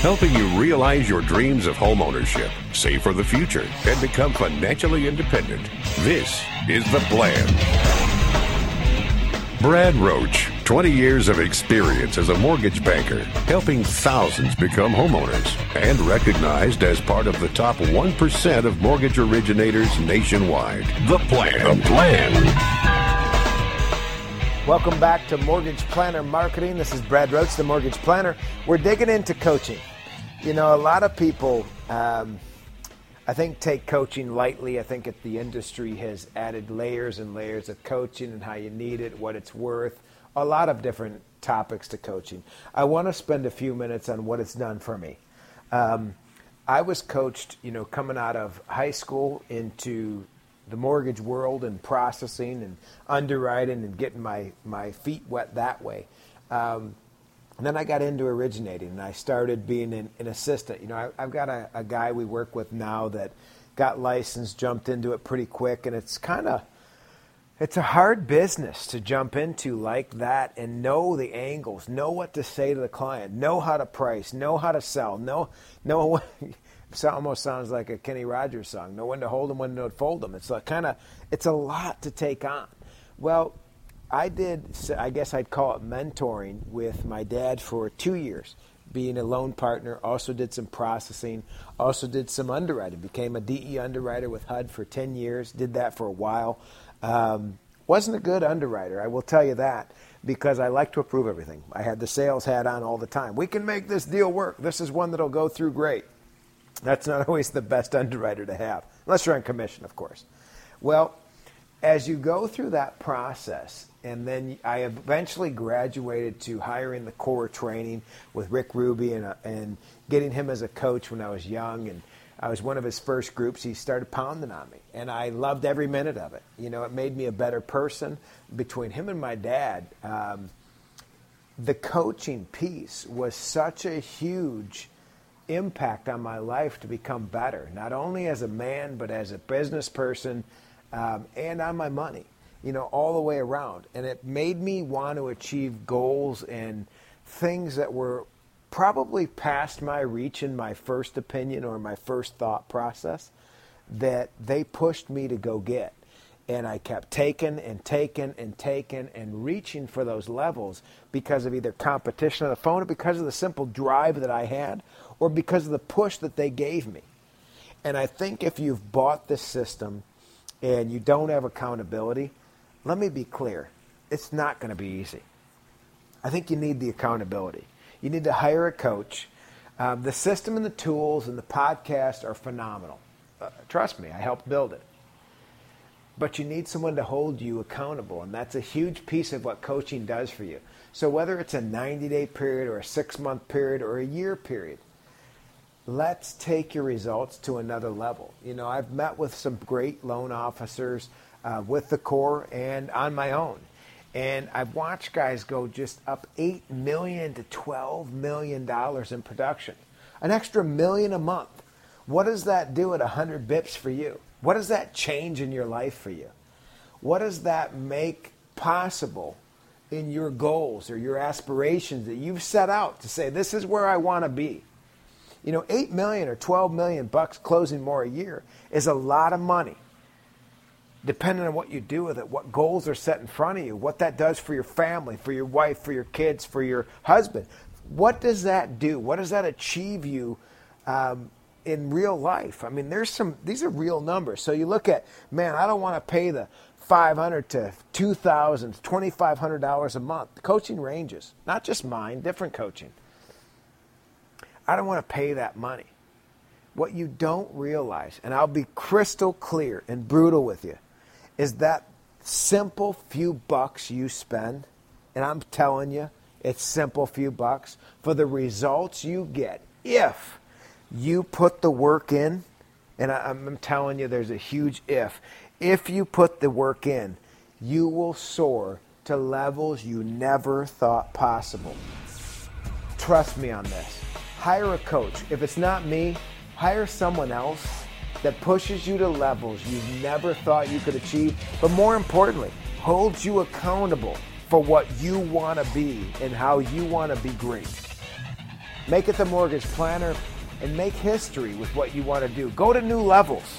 Helping you realize your dreams of home ownership, save for the future, and become financially independent. This is the plan. Brad Roach, 20 years of experience as a mortgage banker, helping thousands become homeowners, and recognized as part of the top 1% of mortgage originators nationwide. The plan. The plan. Welcome back to Mortgage Planner Marketing. This is Brad Roach, the Mortgage Planner. We're digging into coaching. You know, a lot of people, um, I think, take coaching lightly. I think that the industry has added layers and layers of coaching and how you need it, what it's worth, a lot of different topics to coaching. I want to spend a few minutes on what it's done for me. Um, I was coached, you know, coming out of high school into the mortgage world and processing and underwriting and getting my, my feet wet that way. Um, and then I got into originating and I started being an, an assistant. You know, I, have got a, a, guy we work with now that got licensed, jumped into it pretty quick, and it's kind of it's a hard business to jump into like that and know the angles, know what to say to the client, know how to price, know how to sell, know know what. It almost sounds like a Kenny Rogers song. Know when to hold them, when to fold them. It's like kind of, it's a lot to take on. Well, I did, I guess I'd call it mentoring with my dad for two years, being a loan partner. Also did some processing, also did some underwriting. Became a DE underwriter with HUD for 10 years, did that for a while. Um, wasn't a good underwriter, I will tell you that, because I like to approve everything. I had the sales hat on all the time. We can make this deal work. This is one that'll go through great. That's not always the best underwriter to have, unless you're on commission, of course. Well, as you go through that process, and then I eventually graduated to hiring the core training with Rick Ruby and, uh, and getting him as a coach when I was young. And I was one of his first groups. He started pounding on me, and I loved every minute of it. You know, it made me a better person. Between him and my dad, um, the coaching piece was such a huge impact on my life to become better, not only as a man, but as a business person um, and on my money you know, all the way around. And it made me want to achieve goals and things that were probably past my reach in my first opinion or my first thought process that they pushed me to go get. And I kept taking and taking and taking and reaching for those levels because of either competition on the phone or because of the simple drive that I had or because of the push that they gave me. And I think if you've bought this system and you don't have accountability, let me be clear it's not going to be easy. I think you need the accountability. You need to hire a coach. Um, the system and the tools and the podcast are phenomenal. Uh, trust me, I helped build it. But you need someone to hold you accountable, and that's a huge piece of what coaching does for you. So, whether it's a 90 day period or a six month period or a year period, let's take your results to another level. You know, I've met with some great loan officers uh, with the core and on my own. And I've watched guys go just up eight million to twelve million dollars in production, an extra million a month. What does that do at hundred bips for you? What does that change in your life for you? What does that make possible in your goals or your aspirations that you've set out to say this is where I want to be? You know, eight million or twelve million bucks closing more a year is a lot of money depending on what you do with it, what goals are set in front of you, what that does for your family, for your wife, for your kids, for your husband. What does that do? What does that achieve you um, in real life? I mean, there's some, these are real numbers. So you look at, man, I don't want to pay the 500 to 2000 $2,500 a month. The coaching ranges, not just mine, different coaching. I don't want to pay that money. What you don't realize, and I'll be crystal clear and brutal with you, is that simple few bucks you spend, and I'm telling you, It's simple, few bucks for the results you get if you put the work in. And I, I'm telling you, there's a huge if. If you put the work in, you will soar to levels you never thought possible. Trust me on this. Hire a coach. If it's not me, hire someone else that pushes you to levels you never thought you could achieve, but more importantly, holds you accountable for what you want to be and how you want to be great. Make it the mortgage planner and make history with what you want to do. Go to new levels.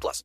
18 plus.